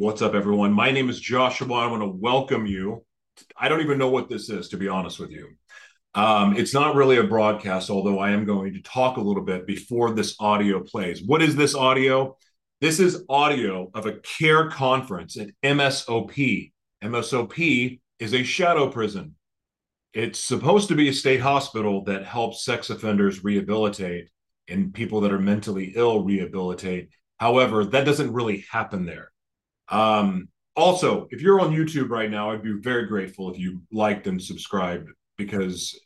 What's up, everyone? My name is Joshua. I want to welcome you. I don't even know what this is, to be honest with you. Um, it's not really a broadcast, although I am going to talk a little bit before this audio plays. What is this audio? This is audio of a care conference at MSOP. MSOP is a shadow prison. It's supposed to be a state hospital that helps sex offenders rehabilitate and people that are mentally ill rehabilitate. However, that doesn't really happen there. Um, also, if you're on YouTube right now, I'd be very grateful if you liked and subscribed because,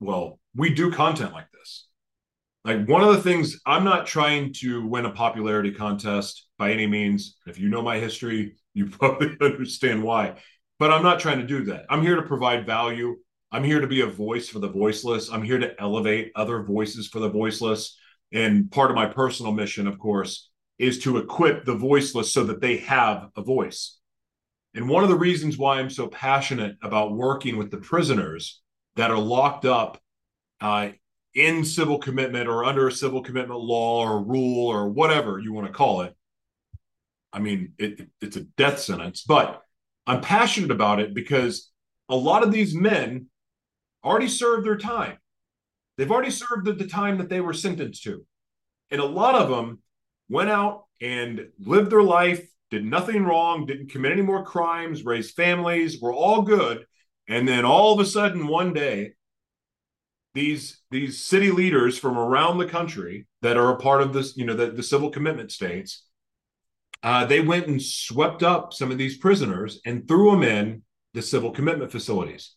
well, we do content like this. Like one of the things, I'm not trying to win a popularity contest by any means. If you know my history, you probably understand why. But I'm not trying to do that. I'm here to provide value. I'm here to be a voice for the voiceless. I'm here to elevate other voices for the voiceless. And part of my personal mission, of course, is to equip the voiceless so that they have a voice. And one of the reasons why I'm so passionate about working with the prisoners that are locked up uh, in civil commitment or under a civil commitment law or rule or whatever you want to call it. I mean, it, it's a death sentence, but I'm passionate about it because a lot of these men already served their time. They've already served the time that they were sentenced to. And a lot of them went out and lived their life, did nothing wrong, didn't commit any more crimes, raised families, were all good. And then all of a sudden, one day, these these city leaders from around the country that are a part of this, you know, the, the civil commitment states, uh, they went and swept up some of these prisoners and threw them in the civil commitment facilities.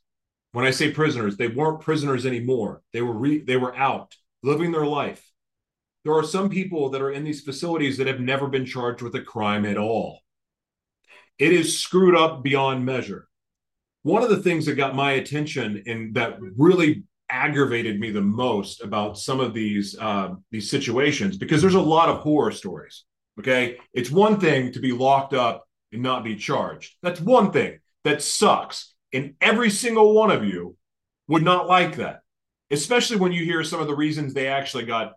When I say prisoners, they weren't prisoners anymore. They were re- they were out living their life there are some people that are in these facilities that have never been charged with a crime at all. It is screwed up beyond measure. One of the things that got my attention and that really aggravated me the most about some of these uh, these situations because there's a lot of horror stories. Okay, it's one thing to be locked up and not be charged. That's one thing that sucks, and every single one of you would not like that, especially when you hear some of the reasons they actually got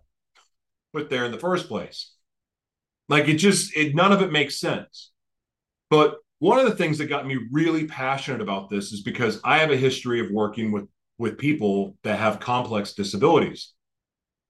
put there in the first place. Like it just, it, none of it makes sense. But one of the things that got me really passionate about this is because I have a history of working with with people that have complex disabilities,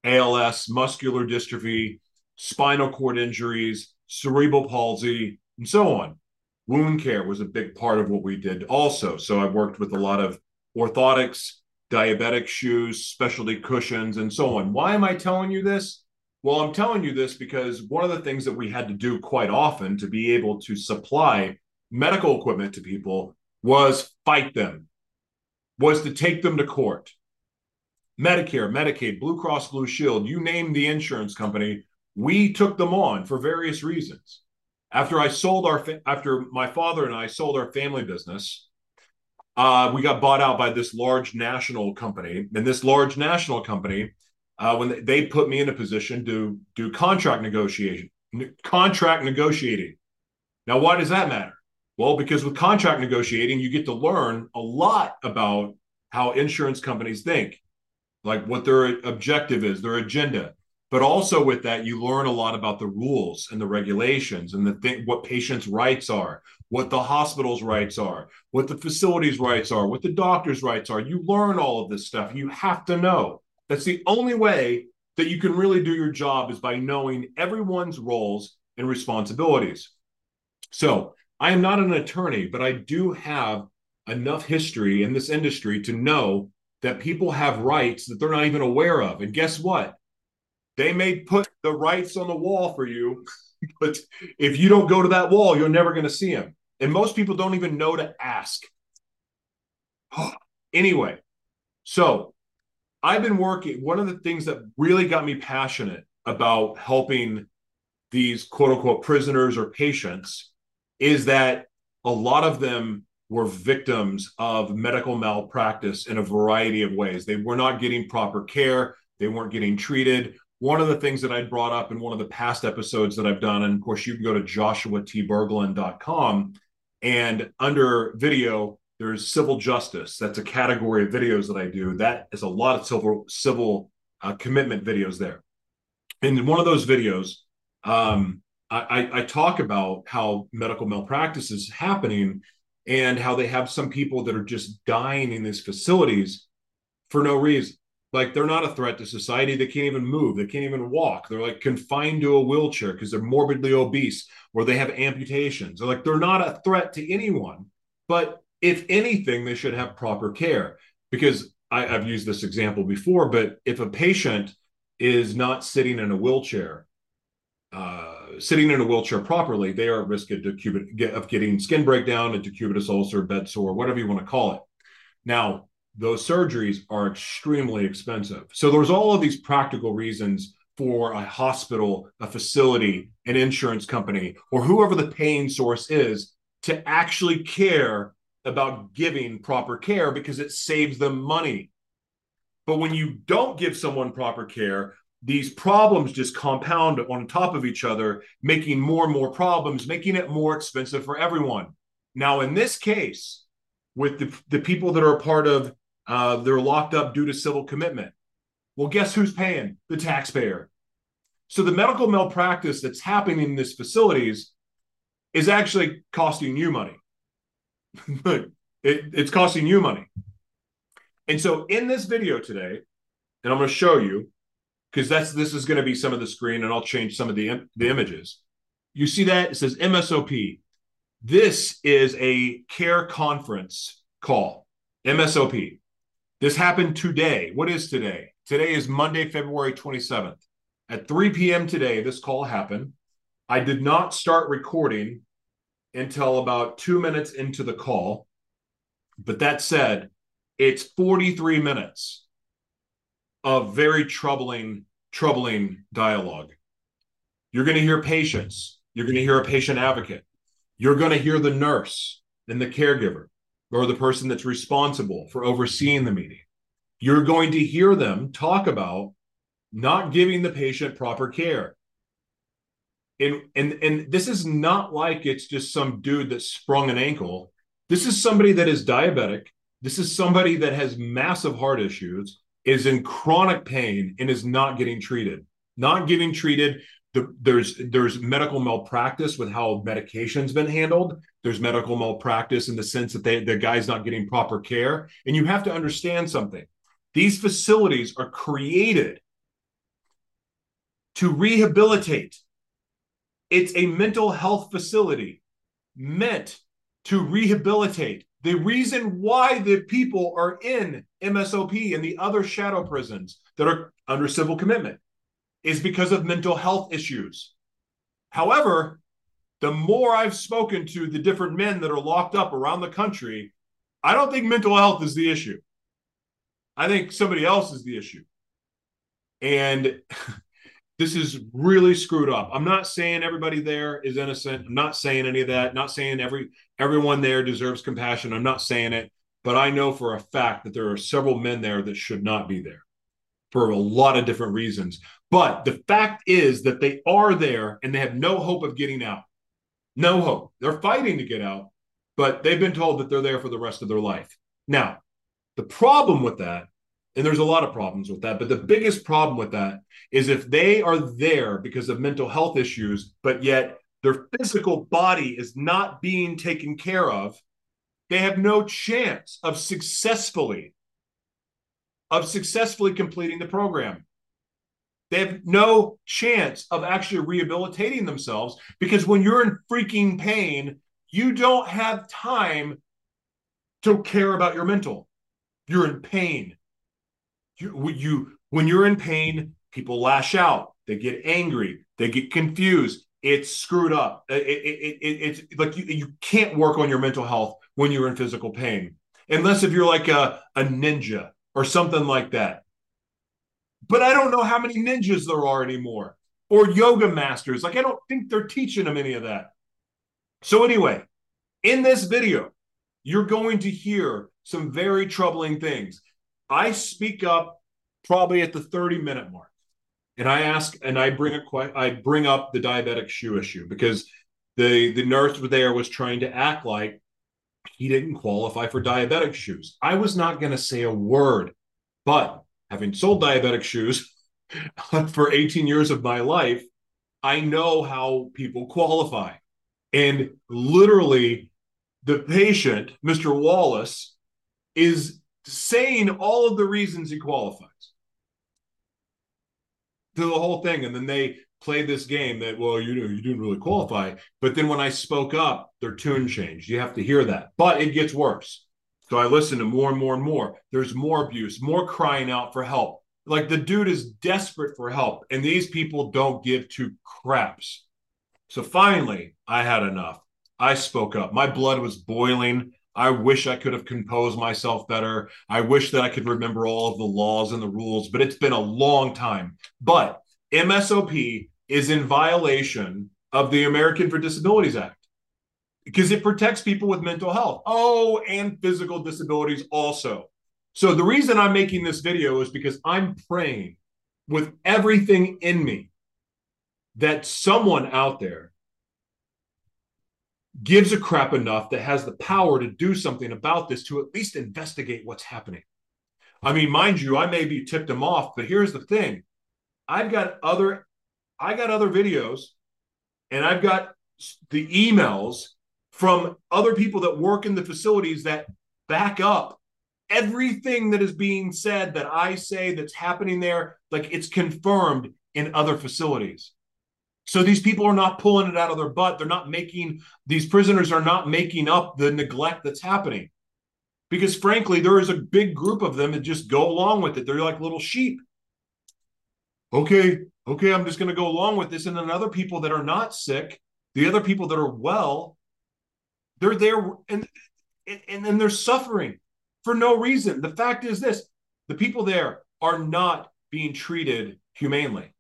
ALS, muscular dystrophy, spinal cord injuries, cerebral palsy, and so on. Wound care was a big part of what we did also. So I worked with a lot of orthotics, diabetic shoes, specialty cushions, and so on. Why am I telling you this? Well, I'm telling you this because one of the things that we had to do quite often to be able to supply medical equipment to people was fight them, was to take them to court. Medicare, Medicaid, Blue Cross Blue Shield, you name the insurance company, we took them on for various reasons. After I sold our, after my father and I sold our family business, uh, we got bought out by this large national company, and this large national company uh, when they put me in a position to do contract negotiation, contract negotiating. Now, why does that matter? Well, because with contract negotiating, you get to learn a lot about how insurance companies think, like what their objective is, their agenda. But also with that, you learn a lot about the rules and the regulations and the thing, what patients' rights are, what the hospital's rights are, what the facility's rights are, what the doctor's rights are. You learn all of this stuff. You have to know. That's the only way that you can really do your job is by knowing everyone's roles and responsibilities. So, I am not an attorney, but I do have enough history in this industry to know that people have rights that they're not even aware of. And guess what? They may put the rights on the wall for you, but if you don't go to that wall, you're never going to see them. And most people don't even know to ask. anyway, so I've been working. One of the things that really got me passionate about helping these quote unquote prisoners or patients is that a lot of them were victims of medical malpractice in a variety of ways. They were not getting proper care, they weren't getting treated. One of the things that I brought up in one of the past episodes that I've done, and of course, you can go to joshuatberglund.com and under video, there's civil justice. That's a category of videos that I do. That is a lot of civil civil uh, commitment videos there. And in one of those videos, um, I, I talk about how medical malpractice is happening and how they have some people that are just dying in these facilities for no reason. Like they're not a threat to society. They can't even move. They can't even walk. They're like confined to a wheelchair because they're morbidly obese or they have amputations. They're like they're not a threat to anyone. But if anything, they should have proper care because I, have used this example before. But if a patient is not sitting in a wheelchair uh, sitting in a wheelchair properly, they are at risk of, decubit- of getting skin breakdown, a decubitus ulcer, bed sore, whatever you want to call it. Now, those surgeries are extremely expensive. So there's all of these practical reasons for a hospital, a facility, an insurance company, or whoever the paying source is to actually care about giving proper care because it saves them money. But when you don't give someone proper care, these problems just compound on top of each other, making more and more problems, making it more expensive for everyone. Now, in this case, with the, the people that are a part of, uh, they're locked up due to civil commitment. Well, guess who's paying? The taxpayer. So the medical malpractice that's happening in these facilities is actually costing you money. it, it's costing you money. And so in this video today, and I'm going to show you, because that's this is going to be some of the screen, and I'll change some of the the images. You see that it says MSOP. This is a care conference call. MSOP. This happened today. What is today? Today is Monday, February 27th. At 3 p.m. today, this call happened. I did not start recording until about two minutes into the call. But that said, it's 43 minutes of very troubling, troubling dialogue. You're going to hear patients. You're going to hear a patient advocate. You're going to hear the nurse and the caregiver or the person that's responsible for overseeing the meeting. You're going to hear them talk about not giving the patient proper care. And, and, and this is not like it's just some dude that sprung an ankle. This is somebody that is diabetic. This is somebody that has massive heart issues is in chronic pain and is not getting treated, not getting treated. The, there's there's medical malpractice with how medication's been handled. There's medical malpractice in the sense that they, the guy's not getting proper care. And you have to understand something. These facilities are created to rehabilitate. It's a mental health facility meant to rehabilitate. The reason why the people are in MSOP and the other shadow prisons that are under civil commitment is because of mental health issues. However, the more I've spoken to the different men that are locked up around the country, I don't think mental health is the issue. I think somebody else is the issue. And this is really screwed up. I'm not saying everybody there is innocent. I'm not saying any of that. Not saying every everyone there deserves compassion. I'm not saying it, but I know for a fact that there are several men there that should not be there for a lot of different reasons. But the fact is that they are there and they have no hope of getting out. No hope. They're fighting to get out, but they've been told that they're there for the rest of their life. Now, the problem with that and there's a lot of problems with that. But the biggest problem with that is if they are there because of mental health issues, but yet their physical body is not being taken care of, they have no chance of successfully of successfully completing the program. They have no chance of actually rehabilitating themselves because when you're in freaking pain, you don't have time to care about your mental. You're in pain you, you when you're in pain, people lash out, they get angry, they get confused. It's screwed up. Uh, it, it, it, it's like you, you can't work on your mental health when you're in physical pain, unless if you're like a, a ninja or something like that. But I don't know how many ninjas there are anymore or yoga masters. Like, I don't think they're teaching them any of that. So, anyway, in this video, you're going to hear some very troubling things. I speak up probably at the 30 minute mark. And I ask and I bring a I bring up the diabetic shoe issue because the the nurse there was trying to act like he didn't qualify for diabetic shoes. I was not going to say a word, but having sold diabetic shoes for 18 years of my life, I know how people qualify. And literally, the patient, Mr. Wallace, is saying all of the reasons he qualifies to the whole thing. And then they play this game that, well, you know, you didn't really qualify. But then when I spoke up, their tune changed. You have to hear that. But it gets worse. So I listen to more and more and more. There's more abuse, more crying out for help. Like the dude is desperate for help, and these people don't give two craps. So finally, I had enough. I spoke up. My blood was boiling. I wish I could have composed myself better. I wish that I could remember all of the laws and the rules, but it's been a long time. But MSOP is in violation of the American for Disabilities Act because it protects people with mental health. Oh, and physical disabilities also. So the reason I'm making this video is because I'm praying with everything in me that someone out there gives a crap enough that has the power to do something about this to at least investigate what's happening. I mean, mind you, I may be tipped them off, but here's the thing. I've got other I got other videos and I've got the emails from other people that work in the facilities that back up everything that is being said that I say that's happening there, like it's confirmed in other facilities. So these people are not pulling it out of their butt. They're not making, these prisoners are not making up the neglect that's happening. Because frankly, there is a big group of them that just go along with it. They're like little sheep. Okay, okay, I'm just going to go along with this. And then other people that are not sick, the other people that are well, they're there and and, and they're suffering for no reason. The fact is this the people there are not being treated humanely.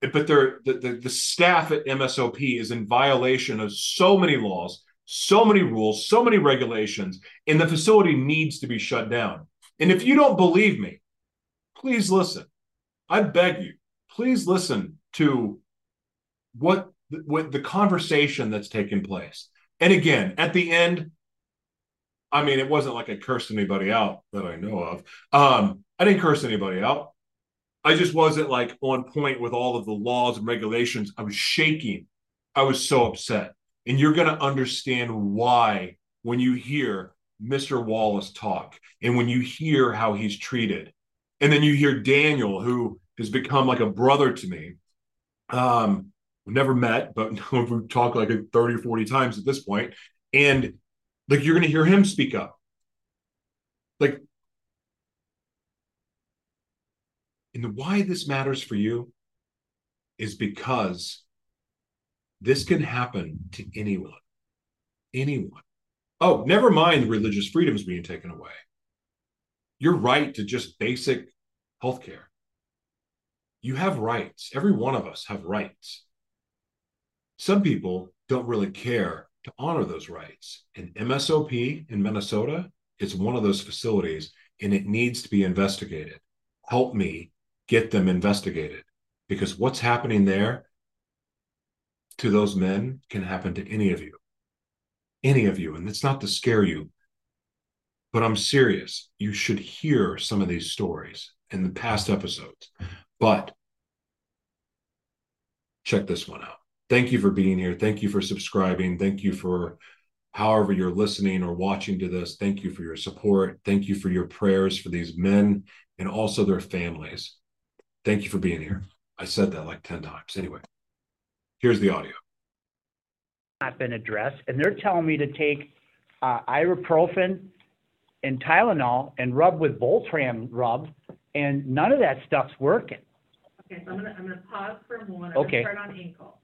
But the, the, the staff at MSOP is in violation of so many laws, so many rules, so many regulations, and the facility needs to be shut down. And if you don't believe me, please listen. I beg you, please listen to what, what the conversation that's taking place. And again, at the end, I mean, it wasn't like I cursed anybody out that I know of. Um, I didn't curse anybody out. I just wasn't like on point with all of the laws and regulations. I was shaking. I was so upset. And you're going to understand why when you hear Mr. Wallace talk and when you hear how he's treated. And then you hear Daniel, who has become like a brother to me. Um, never met, but we've talked like 30 or 40 times at this point. And like you're going to hear him speak up. Like, and why this matters for you is because this can happen to anyone. Anyone. Oh, never mind religious freedoms being taken away. Your right to just basic health care. You have rights. Every one of us have rights. Some people don't really care to honor those rights. And MSOP in Minnesota is one of those facilities and it needs to be investigated. Help me get them investigated because what's happening there to those men can happen to any of you. Any of you. And it's not to scare you, but I'm serious. You should hear some of these stories in the past episodes. But check this one out thank you for being here. Thank you for subscribing. Thank you for however you're listening or watching to this. Thank you for your support. Thank you for your prayers for these men and also their families. Thank you for being here. I said that like 10 times. Anyway, here's the audio. Not been addressed, and they're telling me to take uh, ibuprofen and Tylenol and rub with Voltaren rub, and none of that stuff's working. Okay, so I'm gonna, I'm gonna pause for a moment. Okay. I'm gonna start on ankle.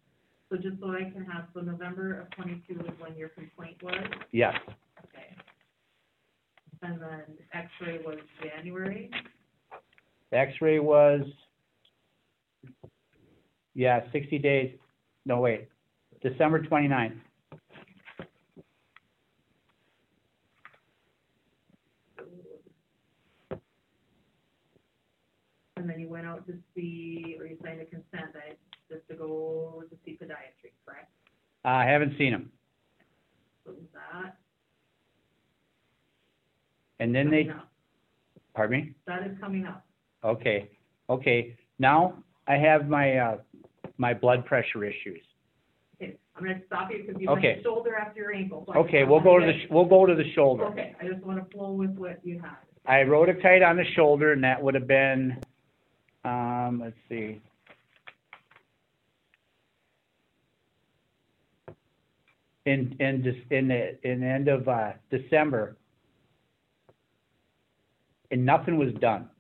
So just so I can have, so November of twenty-two is when your complaint was, Yes, okay? And then X-ray was January, the X-ray was, yeah, sixty days, no, wait, December twenty-ninth. and then you went out to see, or you signed a consent, that, just to go to see podiatry, correct? I haven't seen him. So was that And then they, coming up? pardon me? That is coming up. Okay, okay. Now, I have my, uh, my blood pressure issues. Okay, I'm gonna stop you because you Okay. went shoulder after your ankle. so I Okay, we'll go to wanna the, sh- we'll go to the shoulder. Okay, I just wanna flow with what you had. I wrote a kite on the shoulder and that would have been, um, let's see. In, in in the, in the end of, uh, December. And nothing was done.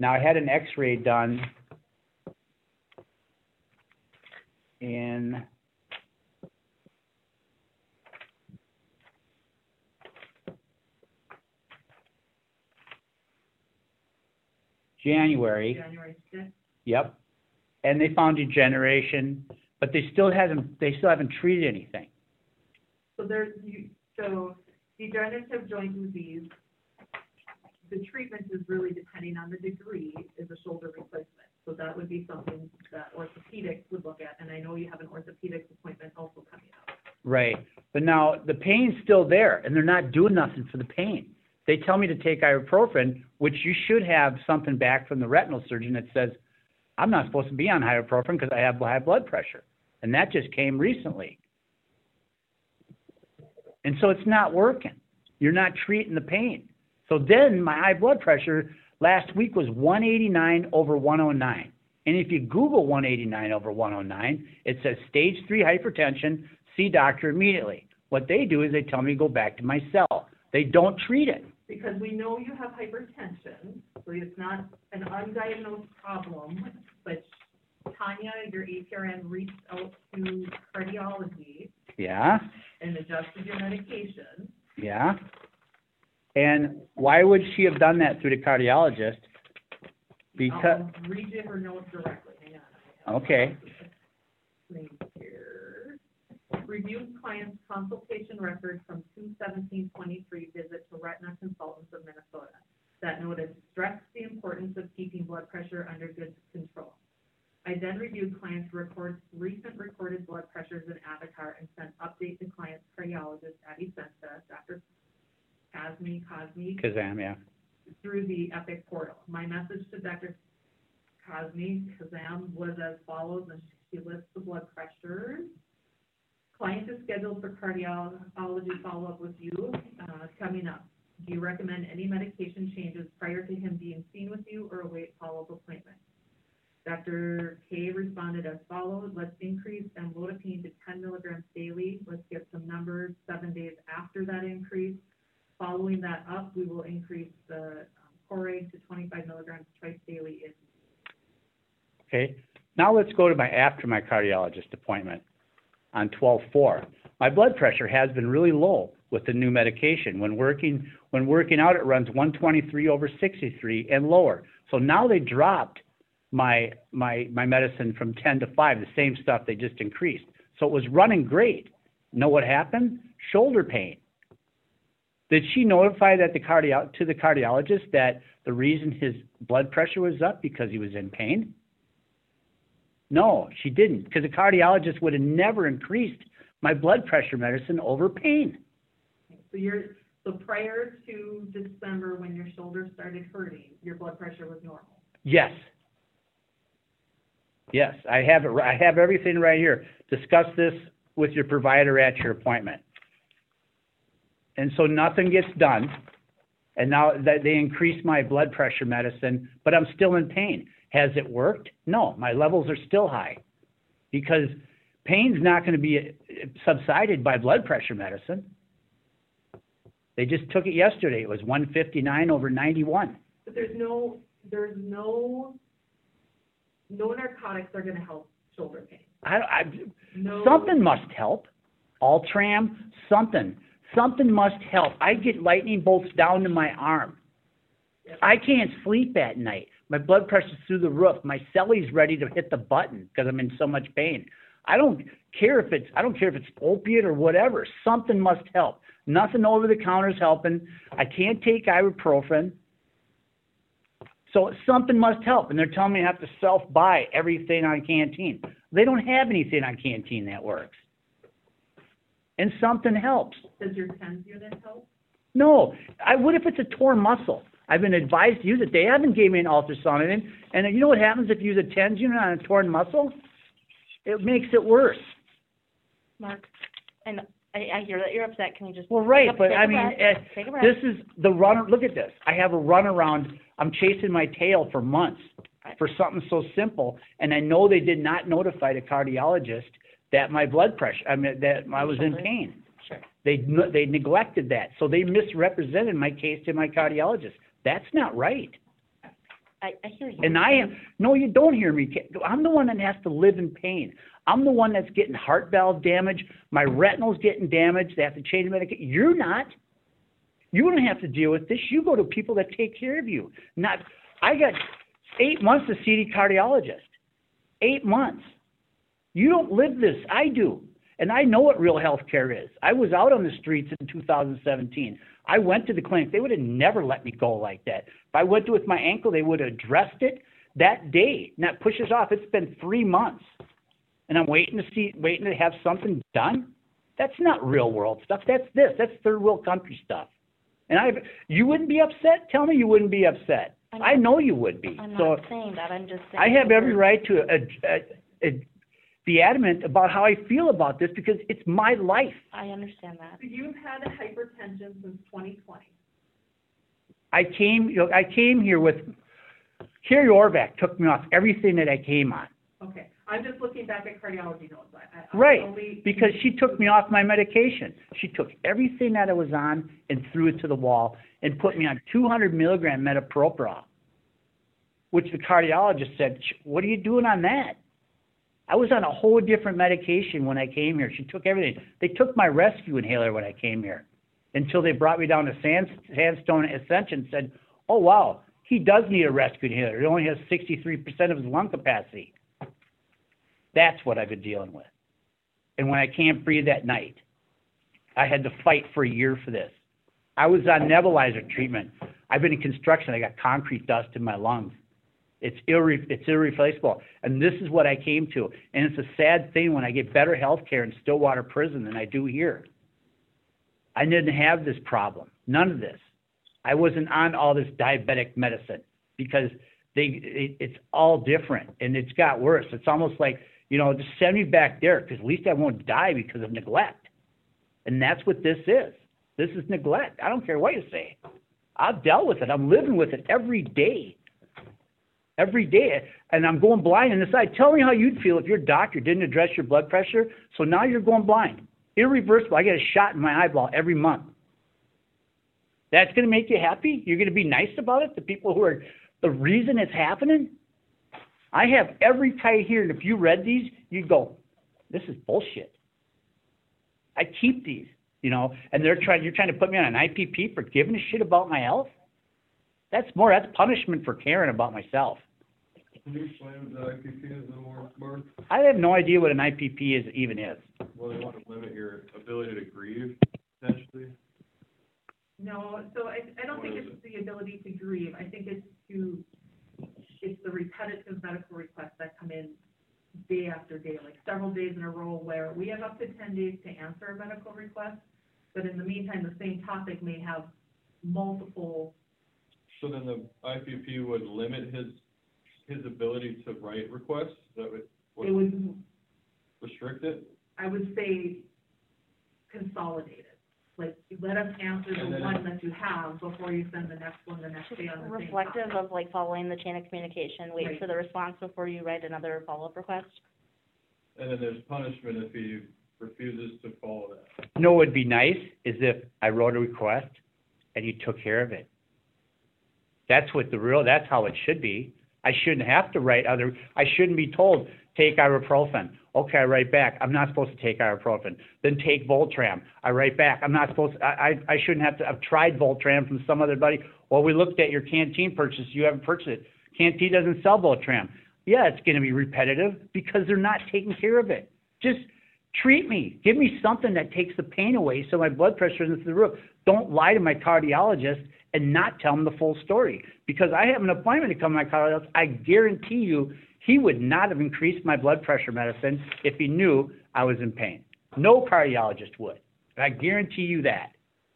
Now, I had an x-ray done in January. January sixth, Yep. And they found degeneration, but they still haven't, they still haven't treated anything. so there's, you, so degenerative joint disease, the treatment is really depending on the degree, is a shoulder replacement. So that would be something that orthopedics would look at, and I know you have an orthopedics appointment also coming up. Right. But now the pain's still there and they're not doing nothing for the pain. They tell me to take ibuprofen, which you should have something back from the retinal surgeon that says, I'm not supposed to be on ibuprofen because I have high blood pressure. And that just came recently. And so it's not working. You're not treating the pain. So then my high blood pressure last week was 189 over 109. And if you Google 189 over 109, it says stage three hypertension, see doctor immediately. What they do is they tell me to go back to my cell. They don't treat it. Because we know you have hypertension, so it's not an undiagnosed problem, but Tanya, your APRN, reached out to cardiology Yeah, and adjusted your medication. yeah. And why would she have done that through the cardiologist? Because, I'll her notes directly, hang on. I have Okay. Here. Reviews client's consultation record from two seventeen twenty-three visit to retina consultants of Minnesota. That noted stressed the importance of keeping blood pressure under good control. I then reviewed client's records, recent recorded blood pressures in Avatar and sent update to client's cardiologist at Essentia, Dr. Kazmi, Cosme, Kazam, yeah. through the Epic portal. My message to Dr. Cosme Kazam was as follows, and she lists the blood pressures. Client is scheduled for cardiology follow-up with you, uh, coming up. Do you recommend any medication changes prior to him being seen with you or await follow-up appointment? Dr. K responded as follows, let's increase amlodipine to ten milligrams daily. Let's get some numbers seven days after that increase. Following that up, we will increase the um, Coreg to twenty-five milligrams twice daily if Okay, now let's go to my, after my cardiologist appointment on twelve four. My blood pressure has been really low with the new medication. When working, when working out, it runs one twenty-three over sixty-three and lower. So now they dropped my, my, my medicine from ten to five, the same stuff they just increased. So it was running great. Know what happened? Shoulder pain. Did she notify that the cardio, to the cardiologist that the reason his blood pressure was up because he was in pain? No, she didn't, because the cardiologist would have never increased my blood pressure medicine over pain. So you're, so prior to December, when your shoulder started hurting, your blood pressure was normal. Yes. Yes, I have it, I have everything right here. Discuss this with your provider at your appointment. And so nothing gets done, and now that they increase my blood pressure medicine, but I'm still in pain. Has it worked? No, my levels are still high. Because pain's not gonna be uh, subsided by blood pressure medicine. They just took it yesterday, it was one fifty-nine over ninety-one. But there's no, there's no, no narcotics are gonna help shoulder pain. I, I, No. Something must help. Ultram, something. Something must help. I get lightning bolts down to my arm. I can't sleep at night. My blood pressure's through the roof. My celly's ready to hit the button because I'm in so much pain. I don't care if it's I don't care if it's opiate or whatever. Something must help. Nothing over the counter is helping. I can't take ibuprofen. So something must help, and they're telling me I have to self buy everything on Canteen. They don't have anything on Canteen that works. And something helps. Does your TENS unit help? No, I what if it's a torn muscle? I've been advised to use it. They haven't gave me an ultrasound in it. And you know what happens if you use a TENS unit on a torn muscle? It makes it worse. Mark, and I, I hear that you're upset, can you just? Well, right, but I mean, breath, Take a breath. This is the run, look at this. I have a runaround, I'm chasing my tail for months for something so simple. And I know they did not notify the cardiologist that my blood pressure, I mean, that I was in pain. Sure. They, they neglected that. So they misrepresented my case to my cardiologist. That's not right. I, I hear you. And I am, no, you don't hear me. I'm the one that has to live in pain. I'm the one that's getting heart valve damage. My retinal's getting damaged. They have to change the medication. You're not. You don't have to deal with this. You go to people that take care of you. Not, I got eight months to see the cardiologist. Eight months. You don't live this. I do. And I know what real health care is. I was out on the streets in 2017. I went to the clinic. They would have never let me go like that. If I went to with my ankle, they would have addressed it that day. Not push us off. It's been three months. And I'm waiting to see, waiting to have something done. That's not real world stuff. That's this. That's third world country stuff. And I, you wouldn't be upset? Tell me you wouldn't be upset. I'm I know you would be. I'm So not saying that, I'm just saying. I have every right to uh, uh, uh, be adamant about how I feel about this because it's my life. I understand that. So you've had hypertension since twenty twenty. I came, you know, I came here with, Carrie Orvac took me off everything that I came on. Okay, I'm just looking back at cardiology notes. I, I- Right, only- because she took me off my medication. She took everything that I was on and threw it to the wall and put me on 200 milligram metoprolol, which the cardiologist said, "Sh- "What are you doing on that?" I was on a whole different medication when I came here. She took everything. They took my rescue inhaler when I came here, until they brought me down to Sand, Sandstone Essentia. and Said, "Oh wow, he does need a rescue inhaler. He only has 63% of his lung capacity." That's what I've been dealing with. And when I can't breathe at night, I had to fight for a year for this. I was on nebulizer treatment. I've been in construction. I got concrete dust in my lungs. It's irre- it's irreplaceable. And this is what I came to. And it's a sad thing when I get better health care in Stillwater Prison than I do here. I didn't have this problem. None of this. I wasn't on all this diabetic medicine because they it, it's all different and it's got worse. It's almost like you know just send me back there because at least I won't die because of neglect. And that's what this is. This is neglect. I don't care what you say. I've dealt with it. I'm living with it every day. Every day. And I'm going blind on the side. Tell me how you'd feel if your doctor didn't address your blood pressure. So now you're going blind. Irreversible. I get a shot in my eyeball every month. That's going to make you happy? You're going to be nice about it? The people who are the reason it's happening? I have every tie here, and if you read these, you'd go, this is bullshit. I keep these, you know, and they're trying, you're trying to put me on an IPP for giving a shit about my health? That's more, that's punishment for caring about myself. Can you explain what the IPP is a Mark? I have no idea what an IPP is, even is. Well, they want to limit your ability to grieve, potentially. No, so I, I don't think What is it's the ability to grieve. I think it's to, it's the repetitive medical requests that come in day after day, like several days in a row where we have up to ten days to answer a medical request. But in the meantime, the same topic may have multiple, So then the IPP would limit his, his ability to write requests? That would, it would would, restrict it? I would say consolidate it. Like, let us answer And the then- one that you have before you send the next one the next day on the same Reflective topic. of like following the chain of communication, wait Right. for the response before you write another follow-up request. And then there's punishment if he refuses to follow that. You know what would be nice is if I wrote a request and you took care of it. That's what the real, that's how it should be. I shouldn't have to write other, I shouldn't be told, take ibuprofen. Okay, I write back, I'm not supposed to take ibuprofen. Then take Voltram. I write back, I'm not supposed, I, I, I shouldn't have to, I've tried Voltram from some other buddy. Well, we looked at your canteen purchase, you haven't purchased it. Canteen doesn't sell Voltram. Yeah, it's gonna be repetitive because they're not taking care of it. Just treat me. Give me something that takes the pain away so my blood pressure isn't through the roof. Don't lie to my cardiologist and not tell him the full story. Because I have an appointment to come to my cardiologist. I guarantee you he would not have increased my blood pressure medicine if he knew I was in pain. No cardiologist would. I guarantee you that.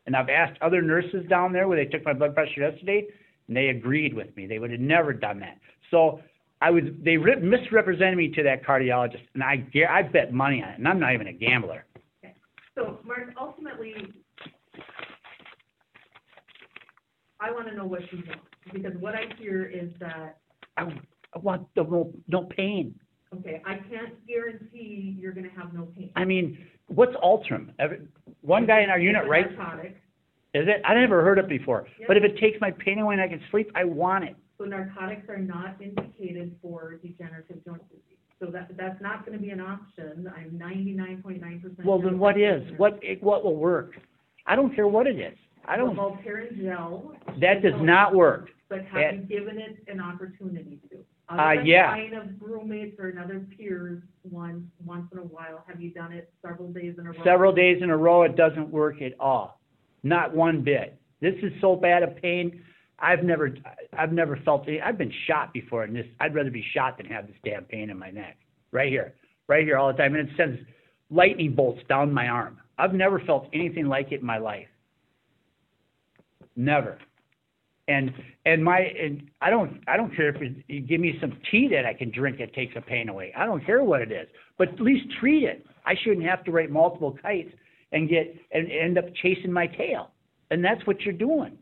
And I've asked other nurses down there where they took my blood pressure yesterday, and they agreed with me. They would have never done that. So I was, they re- misrepresented me to that cardiologist, and I I bet money on it, and I'm not even a gambler. Okay. So, Mark, ultimately, I wanna know what you want, because what I hear is that, I, I want the no, no pain. okay, I can't guarantee you're gonna have no pain. I mean, what's Ultram? Every, one guy in our unit, It's a right? Narcotic, Is it? I never heard it before. But if it takes my pain away and I can sleep, I want it. so narcotics are not indicated for degenerative joint disease. So that, that's not gonna be an option, I'm ninety-nine point nine percent. Well, then what is? What, it- what will work? I don't care what it is. I don't, Voltaren gel. that does not work. But have you given it an opportunity to? Uh, Other than yeah. trying of roommates or another peers once, once in a while, have you done it several days in a row? Several days in a row, it doesn't work at all. Not one bit. This is so bad a pain. I've never, I've never felt it. I've been shot before and this, I'd rather be shot than have this damn pain in my neck. Right here, right here all the time. And it sends lightning bolts down my arm. I've never felt anything like it in my life. Never. And, and my, and I don't, I don't care if it- you give me some tea that I can drink that takes the pain away. I don't care what it is, but at least treat it. I shouldn't have to write multiple kites and get, and end up chasing my tail. And that's what you're doing.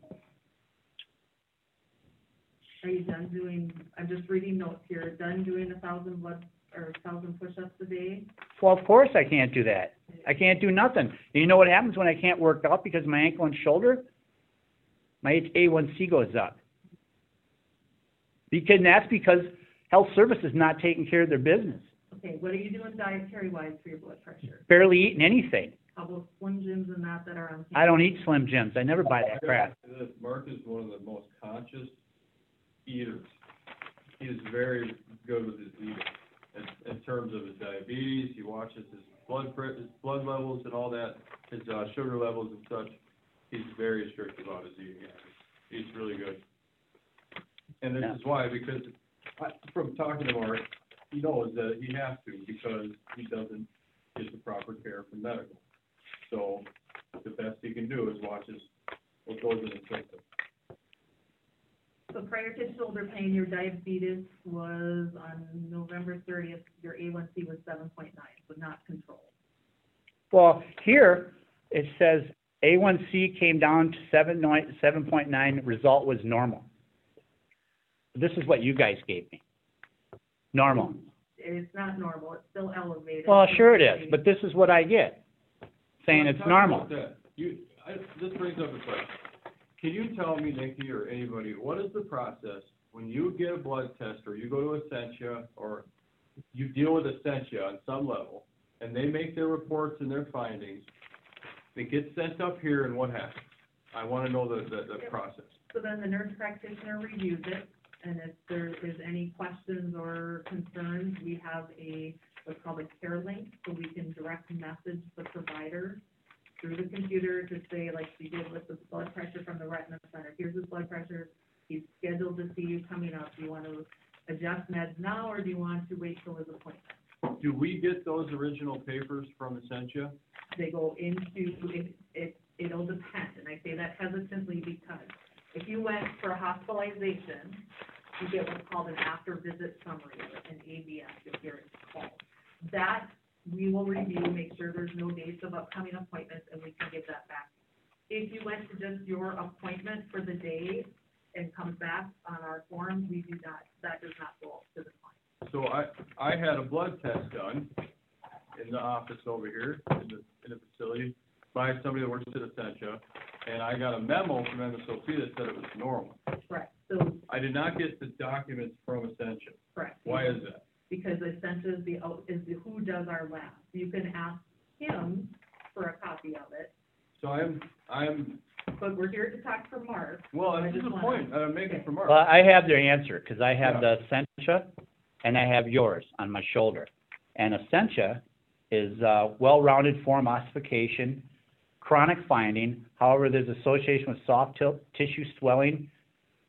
Are you done doing, I'm just reading notes here, done doing a thousand blood, or a thousand push-ups a day? Well, of course I can't do that. I can't do nothing. And you know what happens when I can't work out because of my ankle and shoulder? My A1C goes up. Because, and that's because health service is not taking care of their business. Okay, what are you doing dietary-wise for your blood pressure? Barely eating anything. How about Slim Jims and that that are on? I don't eat Slim Jims. I never buy that crap. I gotta say this, Mark is one of the most conscious eaters. He is very good with his eating. In, in terms of his diabetes, he watches his blood pre, his blood levels and all that, his, uh, sugar levels and such. He's very strict about his eating habits. He's really good. And this Yeah. is why, because I, from talking to Mark, he knows that he has to because he doesn't get the proper care from medical. So the best he can do is watch his, what goes in his system. So prior to shoulder pain, your diabetes was on November thirtieth, your A1C was seven point nine, so not controlled. Well, here, it says A1C came down to 7.9, result was normal. This is what you guys gave me. Normal. It's not normal, it's still elevated. Well, sure it is, but this is what I get, saying Well, it's talk normal. that. You, I, this brings up a question. Can you tell me, Nikki, or anybody, what is the process when you get a blood test, or you go to Essentia, or you deal with Essentia on some level, and they make their reports and their findings, they gets sent up here, and what happens? I wanna know the, the, the process. So then the nurse practitioner reviews it, and if there is any questions or concerns, we have a, what's called a care link, so we can direct message the provider through the computer to say, like we did with the blood pressure from the retina center, here's his blood pressure, he's scheduled to see you coming up, do you want to adjust meds now, or do you want to wait till his appointment? Do we get those original papers from Essentia? they go into, it, it, it'll depend, and I say that hesitantly because if you went for a hospitalization, you get what's called an after visit summary, or an AVS, if you're called. That, we will review, make sure there's no dates of upcoming appointments, and we can give that back. If you went to just your appointment for the day and comes back on our form, we do not, that does not go to the. So I, I had a blood test done in the office over here, in the, in the facility, by somebody that works at Essentia, and I got a memo from MSOP that said it was normal. Correct, so, I did not get the documents from Essentia. correct. Why is that? because Essentia is the, out- is the, who does our lab. You can ask him for a copy of it, So I'm, I'm, but we're here to talk for Mark. well, I this is the point that I'm making for Mark. Well, I have their answer, because I have the Essentia and I have yours on my shoulder. And Essentia is, uh, well-rounded form ossification, chronic finding, however, there's association with soft til- tissue swelling,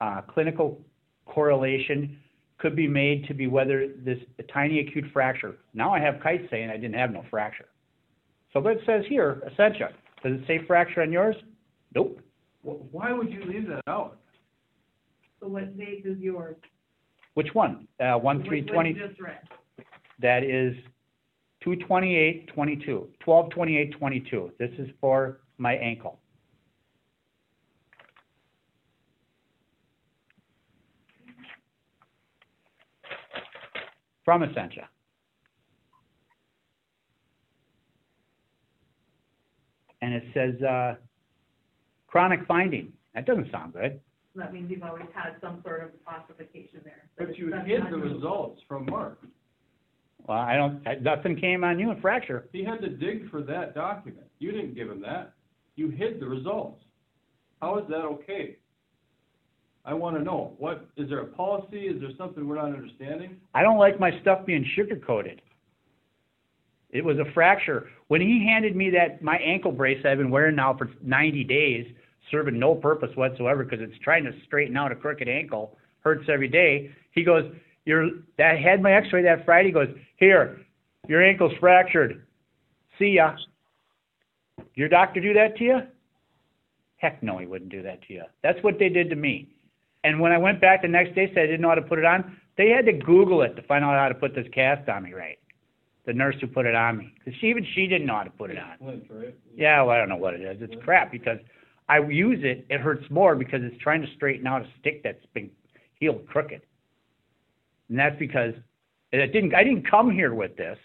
uh, clinical correlation could be made to be whether this tiny acute fracture. Now I have kites saying I didn't have no fracture. So but it says here, Essentia, does it say fracture on yours? Nope. Why would you leave that out? So what date is yours? Which one? Uh, one, three, Which twenty, was just read. that is two twenty-eight, twenty-two, twelve twenty-eight, twenty-two. This is for my ankle. From Essentia. And it says, uh, chronic finding. That doesn't sound good. That means you've always had some sort of classification there. But you that's hid not the new. results from Mark. Well, I don't, nothing came on you in fracture. He had to dig for that document. You didn't give him that. You hid the results. How is that okay? I wanna know, what, is there a policy? Is there something we're not understanding? I don't like my stuff being sugar coated. It was a fracture. When he handed me that, my ankle brace I've been wearing now for ninety days, serving no purpose whatsoever because it's trying to straighten out a crooked ankle, hurts every day. He goes, your, that had my x-ray that Friday, he goes, here, your ankle's fractured. See ya. Your doctor do that to you? Heck no, he wouldn't do that to you. That's what they did to me. And when I went back the next day, said I didn't know how to put it on, they had to Google it to find out how to put this cast on me right. The nurse who put it on me, because she, even she didn't know how to put it on. Right? Yeah, well, I don't know what it is. It's crap because I use it, it hurts more because it's trying to straighten out a stick that's been healed crooked. And that's because it didn't, I didn't come here with this.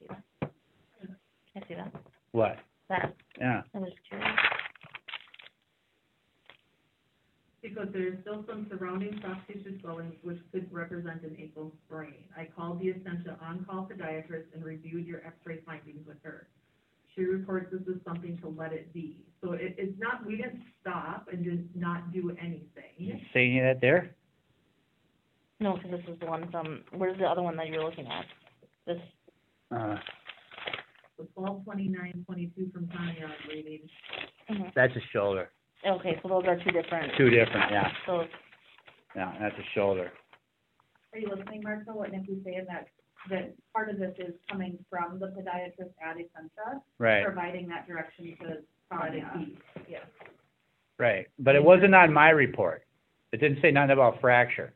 Can I see that? What? That, Yeah. I'm just curious. Because there is still some surrounding soft tissue swelling which could represent an ankle sprain. I called the Essentia on-call podiatrist and reviewed your x-ray findings with her. She reports this is something to let it be. So it, it's not, we didn't stop and did not do anything. say any of that there? No, because this is the one from, where's the other one that you're looking at? This, Uh, The twelve twenty-nine twenty-two from Tanya rated, mhm. that's a shoulder. okay, so those are two different. Two different, yeah, So, yeah, that's a shoulder. Are you listening, Mark, to what Nikki's saying, that, that part of this is coming from the podiatrist at Essentia, Right, providing that direction to let it Tanya? be, yes. right. But it wasn't on my report. It didn't say nothing about fracture.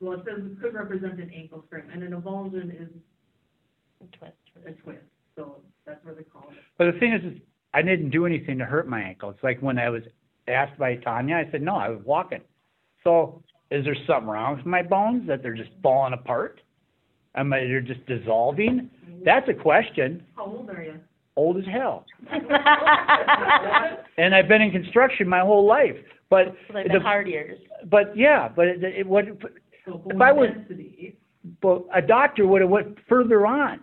Well, it says it could represent an ankle sprain, and an avulsion is twist. a twist, so that's what they call it. But the thing is, is I didn't do anything to hurt my ankle. It's like when I was asked by Tanya, I said, no, I was walking. So is there something wrong with my bones that they're just falling apart? Am I, they're just dissolving? That's a question. How old are you? Old as hell. And I've been in construction my whole life. But, So they've the- hard years. but yeah, but it, it would, So If I was- density, but a doctor would have went further on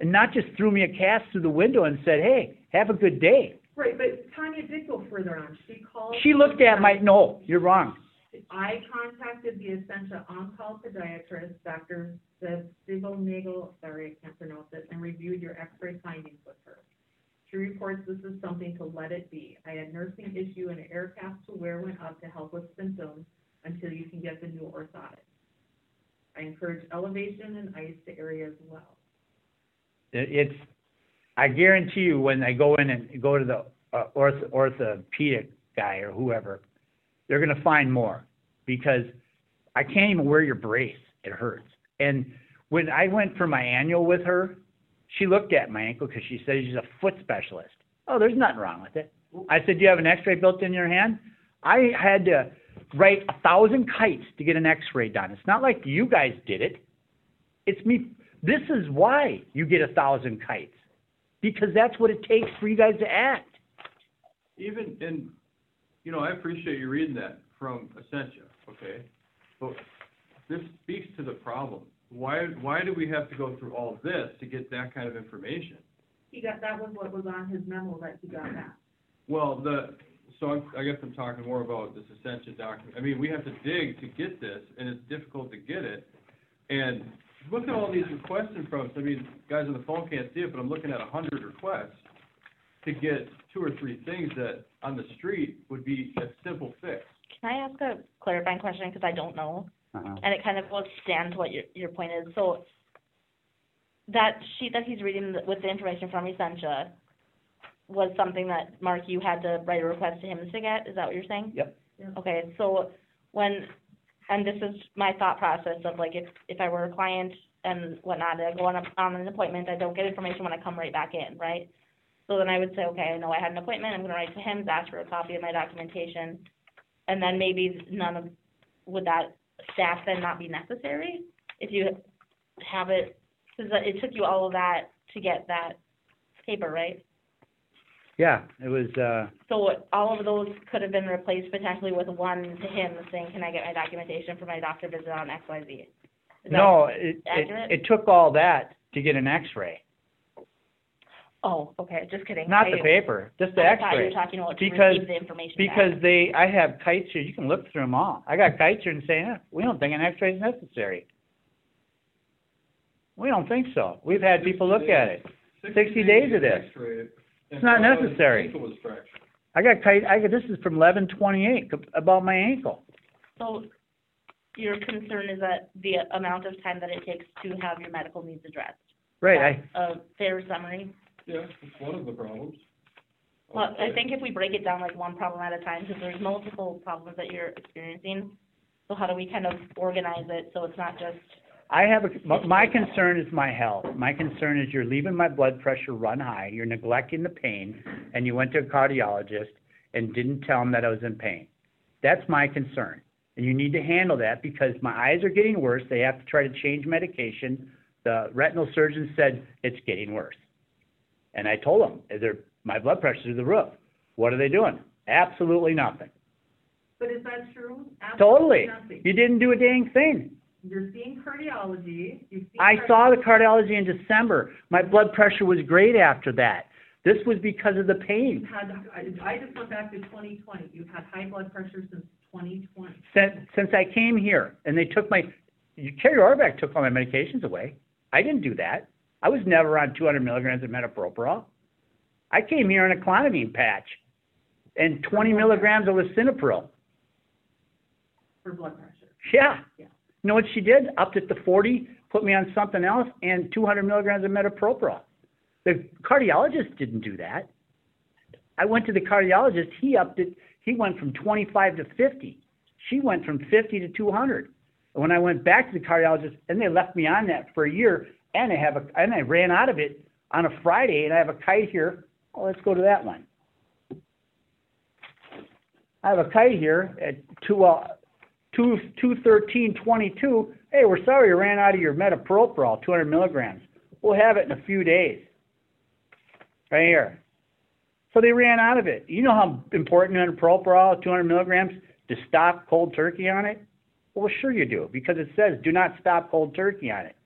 and not just threw me a cast through the window and said, hey, have a good day. right, but Tanya did go further on, she called. She looked at my, no, you're wrong. I contacted the Essentia on-call podiatrist, Dr. Nagel, sorry, I can't pronounce it, and reviewed your x-ray findings with her. She reports this is something to let it be. I had nursing issue and an air cast to wear went up to help with symptoms until you can get the new orthotic. I encourage elevation and ice to area as well. It, it's, I guarantee you, when I go in and go to the uh, orth- orthopedic guy or whoever, they're gonna find more, because I can't even wear your brace, it hurts. And when I went for my annual with her, she looked at my ankle, because she said she's a foot specialist. Oh, there's nothing wrong with it. I said, do you have an x-ray built in your hand? I had to write a thousand kites to get an x-ray done. It's not like you guys did it. It's me, this is why you get a thousand kites, because that's what it takes for you guys to act. Even, and, you know, I appreciate you reading that from Essentia, okay? But this speaks to the problem. Why, why do we have to go through all this to get that kind of information? He got, that was what was on his memo that he got back. Well, the, so I'm, I guess I'm talking more about this Essentia document. I mean, we have to dig to get this, and it's difficult to get it. And look at all these requests in front of us. I mean, guys on the phone can't see it, but I'm looking at a hundred requests to get two or three things that on the street would be a simple fix. Can I ask a clarifying question, because I don't know? Uh-huh. And it kind of goes stand to what your, your point is. So that sheet that he's reading with the information from Essentia was something that, Mark, you had to write a request to him to get? Is that what you're saying? Yep. Yep. Okay, so when, and this is my thought process of like, if, if I were a client and whatnot, I go on, a- on an appointment, I don't get information when I come right back in, right? So then I would say, okay, I know I had an appointment, I'm gonna write to him, ask for a copy of my documentation. And then maybe none of, would that staff then not be necessary? If you have it, cause it took you all of that to get that paper, right? Yeah, it was, uh, So all of those could have been replaced potentially with one to him saying, can I get my documentation for my doctor visit on X, Y, Z? Is that- no, it, accurate? it, it took all that to get an x-ray. Oh, okay, just kidding. Not I- the paper, just the I thought you x-ray. were talking about to Because- receive the information back. Because they, I have kites here, you can look through them all. I got kites here and saying, eh, we don't think an x-ray is necessary. We don't think so. We've had people look at it. 60 days of this. It's not and found out his necessary. ankle was fractured. I got kite, I got, this is from eleven twenty-eight, about my ankle. So your concern is that the amount of time that it takes to have your medical needs addressed? Right, I, A fair summary? Yeah, it's one of the problems. Well, I think if we break it down like one problem at a time, because there's multiple problems that you're experiencing, so how do we kind of organize it so it's not just, I have a, my, my concern is my health. My concern is you're leaving my blood pressure run high, you're neglecting the pain, and you went to a cardiologist and didn't tell him that I was in pain. That's my concern. And you need to handle that because my eyes are getting worse, they have to try to change medication. The retinal surgeon said it's getting worse. And I told them, they're, my blood pressure's through the roof. What are they doing? Absolutely nothing. But is that true? Totally. Absolutely nothing. You didn't do a dang thing. You're seeing cardiology, seen. I saw the cardiology in December. My blood pressure was great after that. This was because of the pain. had, I, just went back to twenty twenty, you've had high blood pressure since twenty twenty. Since, since I came here and they took my, Kerry Orbeck took all my medications away. I didn't do that. I was never on two hundred milligrams of metoprolol. I came here on a clonidine patch and twenty milligrams of lisinopril. For blood pressure. Yeah. Yeah. You know what she did? Upped it to forty, put me on something else, and two hundred milligrams of metoprolol. The cardiologist didn't do that. I went to the cardiologist, he upped it, he went from twenty-five to fifty. She went from fifty to two hundred. And when I went back to the cardiologist, and they left me on that for a year, and I have a, and I ran out of it on a Friday, and I have a kite here. Oh, let's go to that one. I have a kite here at two, uh, two, two thirteen twenty-two. Hey, we're sorry you ran out of your metoprolol, two hundred milligrams. We'll have it in a few days. Right here. So they ran out of it. You know how important metoprolol, two hundred milligrams, to stop cold turkey on it? Well, sure you do, because it says do not stop cold turkey on it.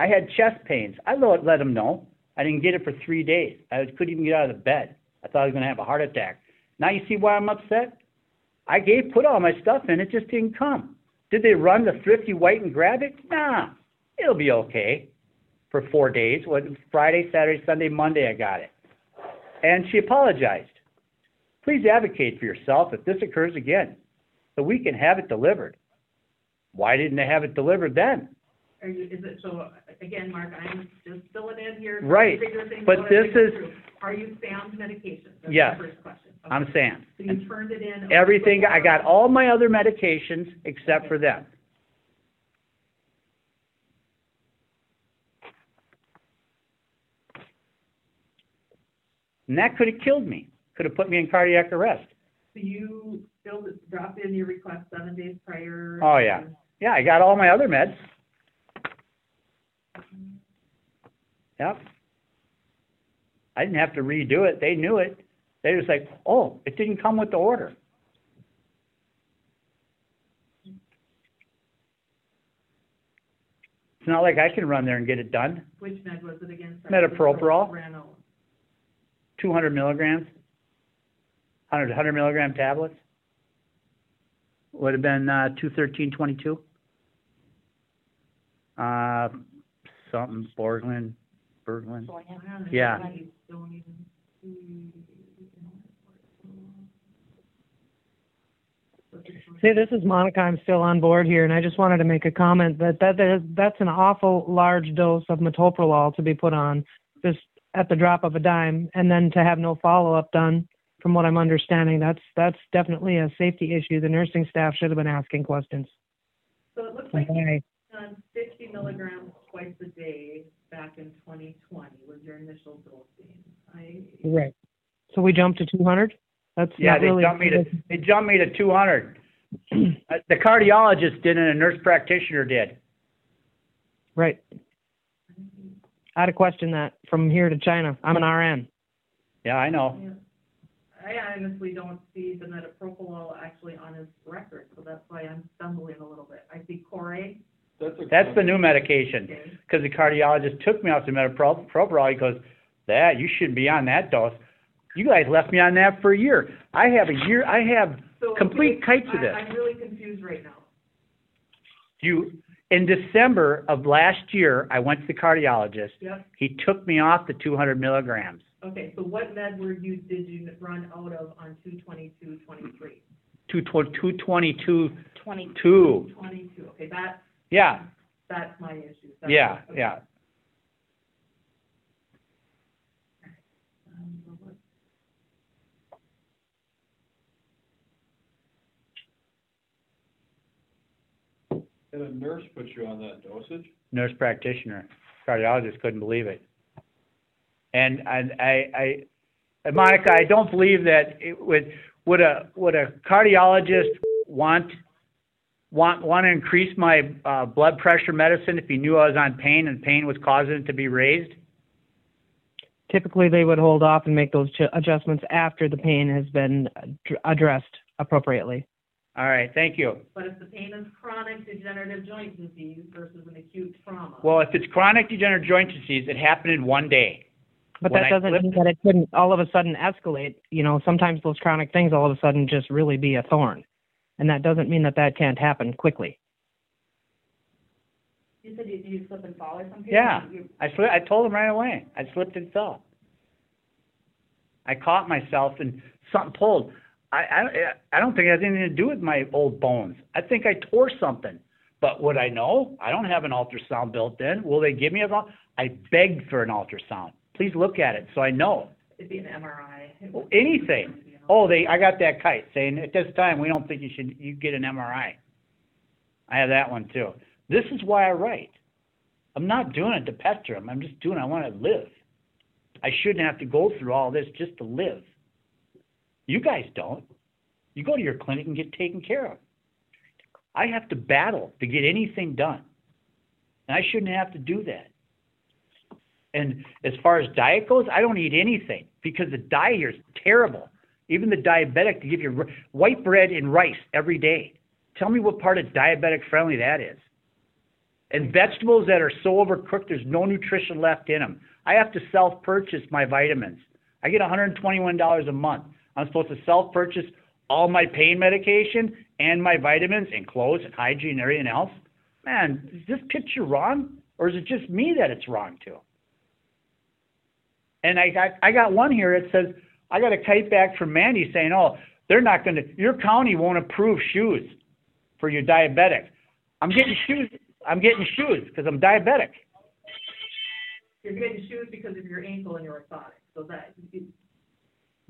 I had chest pains. I let, let them know. I didn't get it for three days. I couldn't even get out of the bed. I thought I was going to have a heart attack. Now you see why I'm upset? I gave, put all my stuff in, it just didn't come. Did they run the Thrifty White and grab it? Nah, it'll be okay for four days. What Friday, Saturday, Sunday, Monday, I got it. And she apologized. Please advocate for yourself if this occurs again, so we can have it delivered. Why didn't they have it delivered then? Are you, is it, so, again, Mark, I'm just filling in here. trying Right, figure things but out as this go is- through. Are you Sam's medication? That's Yes. the first question. Okay. I'm saying. So you turned it in. Everything, I got all my other medications except for them. And that could have killed me, could have put me in cardiac arrest. So you filled, it- dropped in your request seven days prior? Oh, yeah. Yeah, I got all my other meds. Yep. I didn't have to redo it, they knew it. They was like, oh, it didn't come with the order. It's not like I can run there and get it done. Which med was it again? Sorry. Metoprolol. Ran over. two hundred milligrams, hundred, hundred milligram tablets. Would have been, uh, two thirteen twenty-two. Uh, something, Borglin, Berglin. so, yeah. Wow, Yeah. you Don't even see. See, this is Monica. I'm still on board here, and I just wanted to make a comment that that, that is, that's an awful large dose of metoprolol to be put on just at the drop of a dime, and then to have no follow up done from what I'm understanding. That's that's definitely a safety issue. The nursing staff should have been asking questions. So it looks like you Okay. done fifty milligrams twice a day back in twenty twenty was your initial dosing. I, Right. So we jumped to 200. That's Yeah, not they really. jumped me to, they jumped me to two hundred. Uh, The cardiologist did and a nurse practitioner did. Right. I had to question that from here to China. I'm an RN. Yeah, I know. yeah. I honestly don't see the metoprolol actually on his record, so that's why I'm stumbling a little bit. I see Corey, That's a. That's the new medication. Because the cardiologist took me off the metoprolol. He goes, that, you shouldn't be on that dose. You guys left me on that for a year. I have a year, I have so. complete okay, kites of this. I'm really confused right now. You, in December of last year, I went to the cardiologist. Yep, He took me off the two hundred milligrams. okay, so what med were you, did you run out of on two twenty-two, twenty-three? Two tw- two twenty-two, Twenty, two. Twenty-two, okay, that, Yeah, that's my issue. That's- yeah, okay. yeah. Um, so what- And a nurse puts you on that dosage? Nurse practitioner, cardiologist couldn't believe it. And, and I, I, Monica, I don't believe that it would, would a, would a cardiologist want, want, want to increase my, uh, blood pressure medicine if he knew I was on pain and pain was causing it to be raised? Typically, they would hold off and make those ch- adjustments after the pain has been ad- addressed appropriately. All right, thank you. But if the pain is chronic degenerative joint disease versus an acute trauma. Well, if it's chronic degenerative joint disease, it happened in one day. But When that doesn't flipped mean that it couldn't all of a sudden escalate. You know, sometimes those chronic things all of a sudden just really be a thorn. And that doesn't mean that that can't happen quickly. You said you, you slip and fall or something? Yeah. You- I sli- I told him right away. I slipped and fell. I caught myself and something pulled. I, I, I don't think it has anything to do with my old bones. I think I tore something. But would I know? I don't have an ultrasound built in. Will they give me a? I begged for an ultrasound. Please look at it so I know. It'd be an MRI. Well, anything. Oh, they, I got that kite saying at this time, we don't think you should, you get an MRI. I have that one too. This is why I write. I'm not doing it to pester them. I'm just doing, it, I want to live. I shouldn't have to go through all this just to live. You guys don't. You go to your clinic and get taken care of. I have to battle to get anything done. And I shouldn't have to do that. And as far as diet goes, I don't eat anything because the diet here is terrible. Even the diabetic, to give you white bread and rice every day. Tell me what part of diabetic friendly that is. And vegetables that are so overcooked, there's no nutrition left in them. I have to self purchase my vitamins. I get $121 a month. I'm supposed to self purchase all my pain medication and my vitamins and clothes and hygiene and everything else. Man, is this picture wrong? Or is it just me that it's wrong to? And I got I got one here that says I got a kite back from Mandy saying, "Oh, they're not going to your county won't approve shoes for your diabetic." I'm getting shoes. I'm getting shoes because I'm diabetic. You're getting shoes because of your ankle and your orthotics, so that,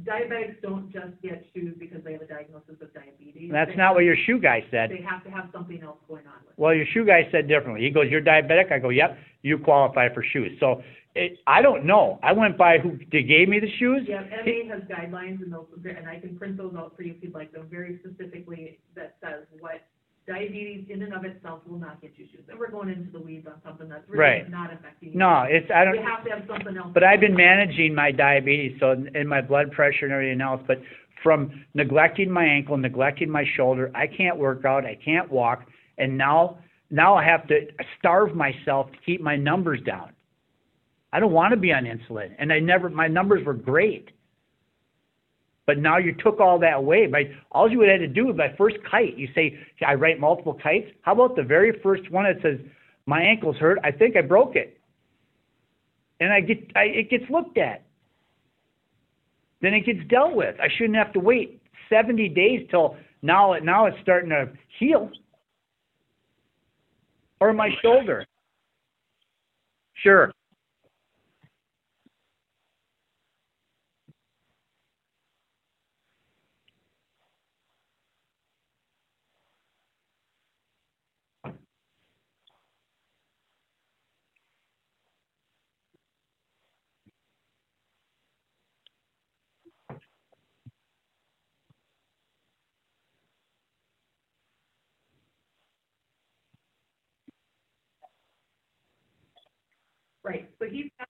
diabetics don't just get shoes because they have a diagnosis of diabetes. That's They- not what your shoe guy said. They have to have something else going on with it. Well, your shoe guy said differently. He goes, "You're diabetic." I go, "Yep, you qualify for shoes." So it, I don't know. I went by who they gave me the shoes. Yeah, MA has guidelines and those, and I can print those out for you if you'd like them, very specifically that says what diabetes in and of itself will not get you shoes. And we're going into the weeds on something that's really Right. not affecting you. No, it's I don't. You have to have something else. But I've been managing my diabetes, so and my blood pressure and everything else. But from neglecting my ankle, neglecting my shoulder, I can't work out, I can't walk, and now now I have to starve myself to keep my numbers down. I don't want to be on insulin, and I never. My numbers were great, but now you took all that away. By all you would have to do with my first kite, you say I write multiple kites. How about the very first one that says my ankle's hurt? I think I broke it and I get I, it gets looked at. Then it gets dealt with. I shouldn't have to wait 70 days till now. It now it's starting to heal. Or my shoulder. Sure. Right, but he's, got-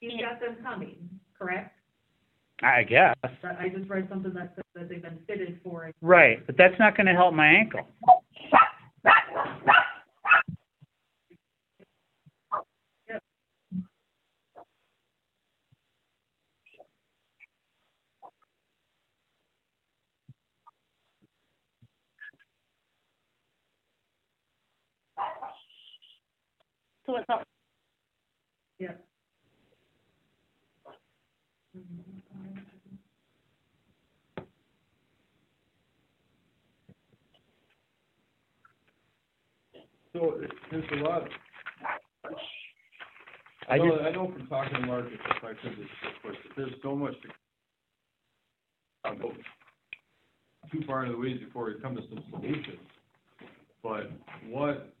he's got them coming, correct? I guess. I just read something that said that they've been fitted for it. Right, but that's not gonna help my ankle. So it's not, Yeah. So there's a lot, I I know, just, I know from talking to Mark, if I could of course, that there's so much to. Go Too far into the weeds before we come to some solutions. But what,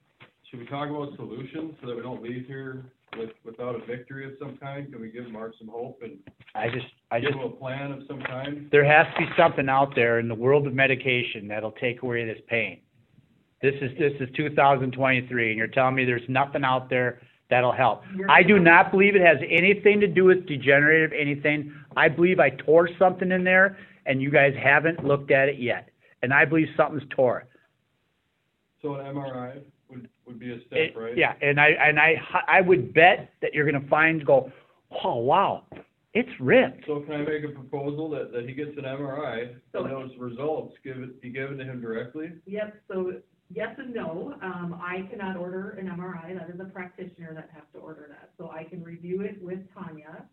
should we talk about solutions so that we don't leave here with, without a victory of some kind? Can we give Mark some hope and I just, I give just, him a plan of some kind? there has to be something out there in the world of medication that'll take away this pain. This is, this is two thousand twenty-three, and you're telling me there's nothing out there that'll help. I do not believe it has anything to do with degenerative anything. I believe I tore something in there, and you guys haven't looked at it yet. And I believe something's tore. So an MRI would, would be a It- step, right? Yeah, and I, and I, I would bet that you're gonna find, go, oh, wow, it's ripped. So can I make a proposal that, that he gets an MRI, So- and those results give it, be given to him directly? Yep, so yes and no. Um, I cannot order an MRI. That is a practitioner that has to order that. So I can review it with Tanya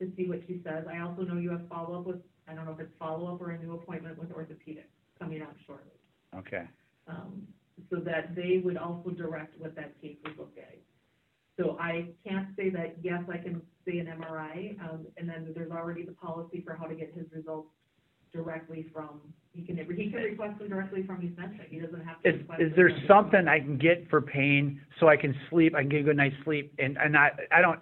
to see what she says. I also know you have follow-up with, I don't know if it's follow-up or a new appointment with orthopedics coming up shortly. Okay. Um, so that they would also direct what that case would look like. So I can't say that, yes, I can say an MRI, um, and then there's already the policy for how to get his results directly from, he can, he can request them directly from Essentia. He doesn't have to. Is, request is them there from- something I can get for pain so I can sleep, I can get a good night's sleep and, and I, I don't,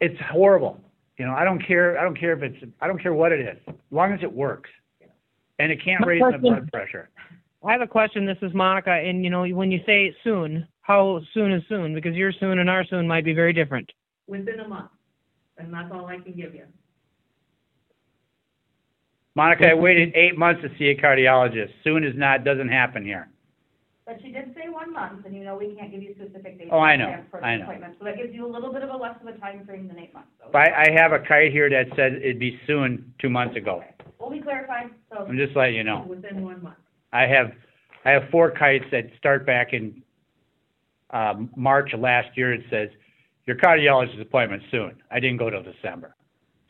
it's horrible. You know, I don't care, I don't care if it's, I don't care what it is, as long as it works. And it can't My raise my question- blood pressure. I have a question. This is Monica, and you know, when you say soon, how soon is soon? Because your soon and our soon might be very different. Within a month, and that's all I can give you. Monica, I waited eight months to see a cardiologist. Soon is not, doesn't happen here. But she did say one month, and you know, we can't give you specific dates. Oh, I know, for I know. So that gives you a little bit of a less of a time frame than eight months, so. But I, I have a kite here that said it'd be soon two months ago. Okay. We'll be clarified, so. I'm just letting you know. Within one month. I have, I have four kites that start back in, um, March of last year. It says, your cardiologist appointment soon. I didn't go till December.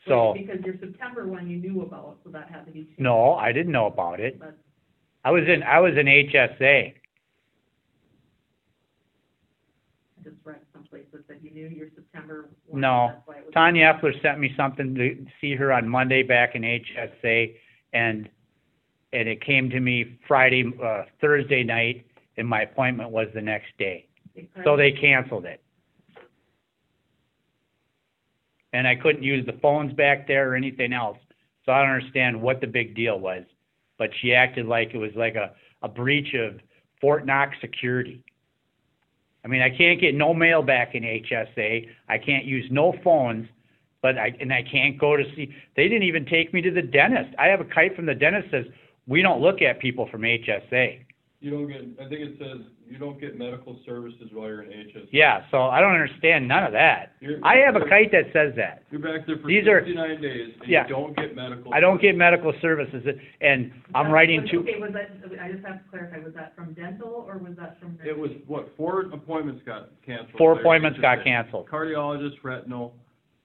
So, Because your September one you knew about, so that had to be changed. no, I didn't know about it. But I was in, I was in HSA. I just read someplace that said you knew your September one. No. that's why it was- Tanya Epler sent me something to see her on Monday back in HSA, and, and it came to me Friday, uh, Thursday night, and my appointment was the next day. So they canceled it. And I couldn't use the phones back there or anything else, so I don't understand what the big deal was. But she acted like it was like a, a breach of Fort Knox security. I mean, I can't get no mail back in HSA, I can't use no phones, but I, and I can't go to see, they didn't even take me to the dentist. I have a kite from the dentist says, we don't look at people from HSA. You don't get, I think it says, you don't get medical services while you're in HS. Yeah, so I don't understand none of that. You're- I have a kite that says that. You're back there for These are- sixty-nine days, and Yeah. you don't get medical. I don't get medical services, and I'm writing to, Okay, was that, I just have to clarify, was that from dental or was that from? It was, what, four appointments got canceled. four by appointments got HSA. canceled, Cardiologist, retinal,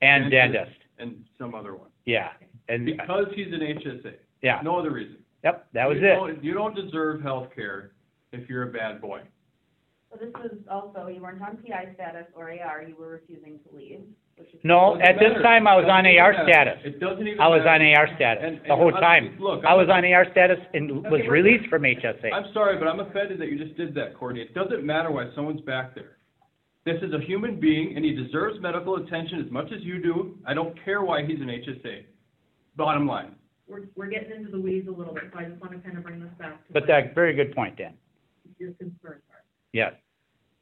and dentist, and some other one. yeah, and, Because he's an HSA, yeah, no other reason. Yep, that was You it. don't- You don't deserve health care if you're a bad boy. So this was also, you weren't on PI status or AR, you were refusing to leave, which is. No, Doesn't at this time, I was on AR matter. status. It doesn't even I was on. AR status, And- the whole and, time. Look, I I'm- was on AR status and was released from HSA. I'm sorry, but I'm offended that you just did that, Courtney. It doesn't matter why someone's back there. This is a human being, and he deserves medical attention as much as you do. I don't care why he's an HSA. Bottom line. We're, we're getting into the weeds a little bit, so I just wanna kind of bring this back to But what that, very good point, Dan, your concerns are. yes.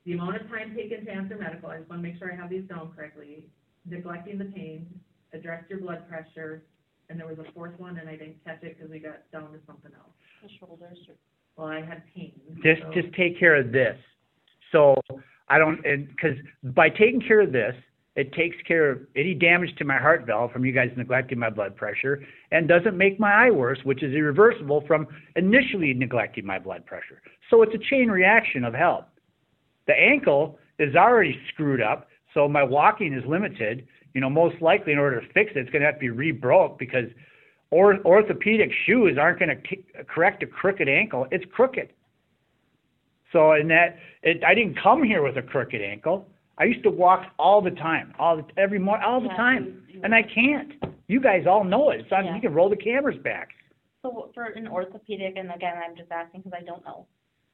the amount of time taken to answer medical, I just wanna make sure I have these down correctly, neglecting the pain, address your blood pressure, and there was a fourth one, and I didn't catch it because we got down to something else. The shoulders Well, I had pain. Just, so- just take care of this. So I don't, and, because by taking care of this, it takes care of any damage to my heart valve from you guys neglecting my blood pressure and doesn't make my eye worse, which is irreversible from initially neglecting my blood pressure. So it's a chain reaction of help. The ankle is already screwed up, so my walking is limited. You know, most likely in order to fix it, it's gonna have to be re-broke because or, orthopedic shoes aren't gonna ki- correct a crooked ankle. It's crooked. So in that, it, I didn't come here with a crooked ankle. I used to walk all the time, all the, every morning, all the Yeah, time, you- you- and I can't. You guys all know it. It's on. Yeah. You can roll the cameras back. So for an orthopedic, and again, I'm just asking because I don't know,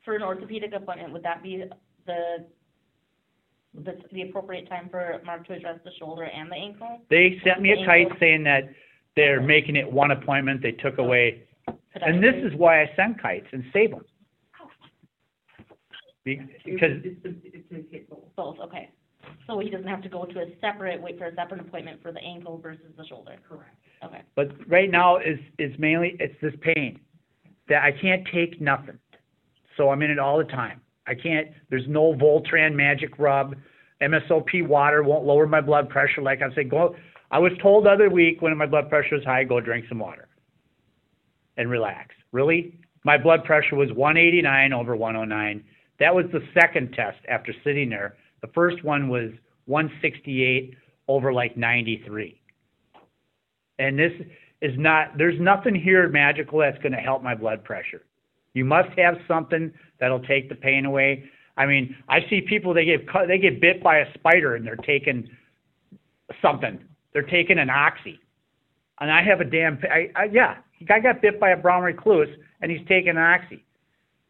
for an orthopedic appointment, would that be the, the, the appropriate time for Mark to address the shoulder and the ankle? They sent me a The kite saying that they're making it one appointment. They took away, and this is why I send kites and save them. Be- Because It's, it's, it's a hit both. Both, okay. So he doesn't have to go to a separate, wait for a separate appointment for the ankle versus the shoulder? Correct. Okay. But right now is is mainly it's this pain that I can't take nothing. So I'm in it all the time. I can't. There's no Voltaren magic rub. MSOP water won't lower my blood pressure. Like I said, go. I was told the other week when my blood pressure was high, go drink some water and relax. Really, my blood pressure was 189 over 109. That was the second test after sitting there. The first one was 168 over like 93. And this is not, there's nothing here magical that's going to help my blood pressure. You must have something that'll take the pain away. I mean, I see people, they get, cut- they get bit by a spider and they're taking something. They're taking an oxy. And I have a damn, I, I, yeah, I got bit by a brown recluse and he's taking an oxy.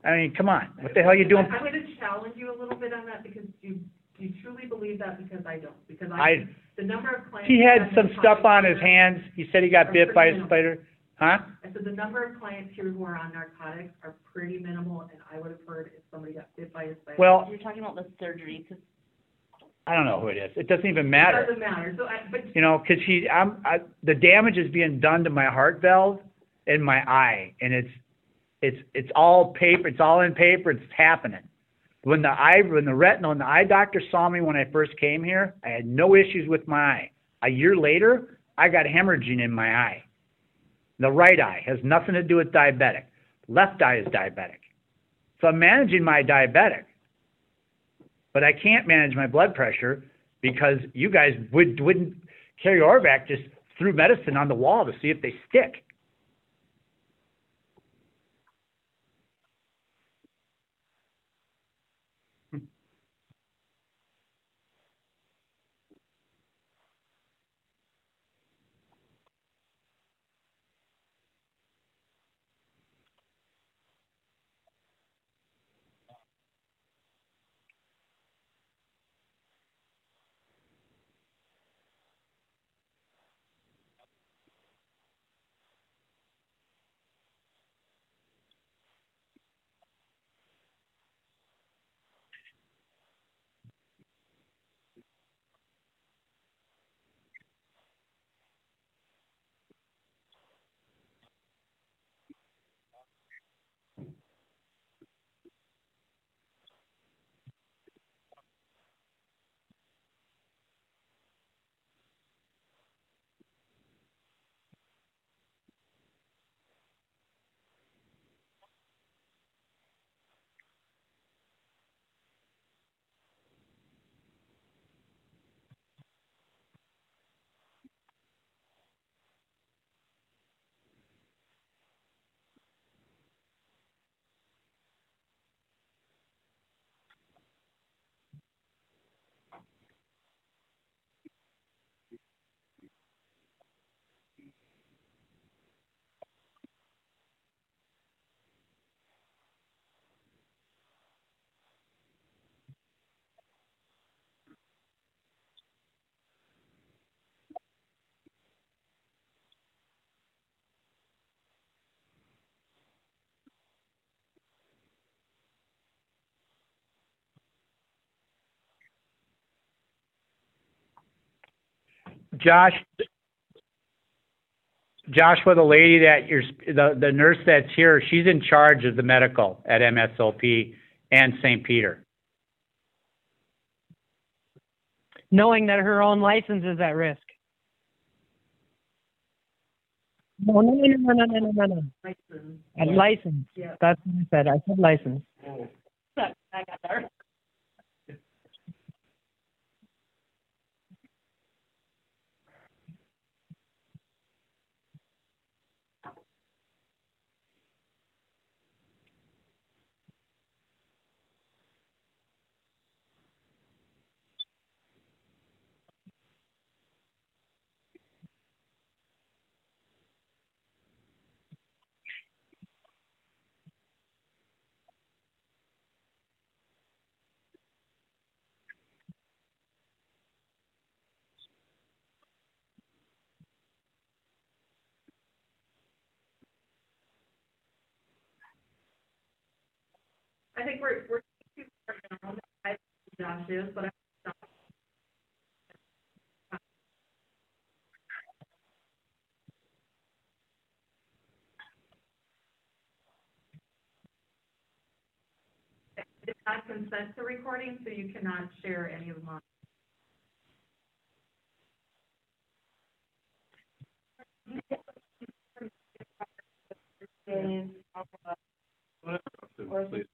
I mean, come on, what the hell are you doing? I'm gonna challenge you a little bit on that because you, you truly believe that because I don't, because I, I, the number of clients. he had some stuff on his hands. He said he got bit by a spider. Huh? I said the number of clients here who are on narcotics are pretty minimal, and I would have heard if somebody got bit by a spider. Well, You're talking about the surgery, 'cause I don't know who it is. It doesn't even It matter. doesn't matter, so I, but You know, 'cause he, I'm, I, the damage is being done to my heart valve and my eye, and it's, it's, it's all paper. It's all in paper. It's happening. When the eye, when the retinal and the eye doctor saw me when I first came here, I had no issues with my eye. A year later, I got hemorrhaging in my eye. The right eye has nothing to do with diabetic. Left eye is diabetic. So I'm managing my diabetic, but I can't manage my blood pressure because you guys would wouldn't Kerry Orbeck just threw medicine on the wall to see if they stick. Josh, Joshua, the lady that you're, the, the nurse that's here, she's in charge of the medical at MSOP and St. Peter. Knowing that her own license is at risk. No, no, no, no, no, no, no. no. License. At license. Yeah. That's what I said. I said license. Oh. I got there. I think we're, we're too far down, I, Josh is, but I. Did not consent to recording, so you cannot share any of them on. Is, Please.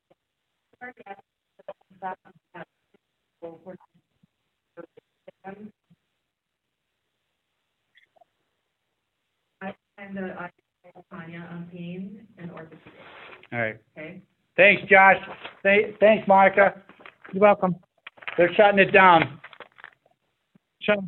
I, I'm the, I, Tanya, on pain and orthopedic, All right. okay? Thanks, Josh. Thank- Thanks, Monica. You're welcome. They're shutting it down. Shut up.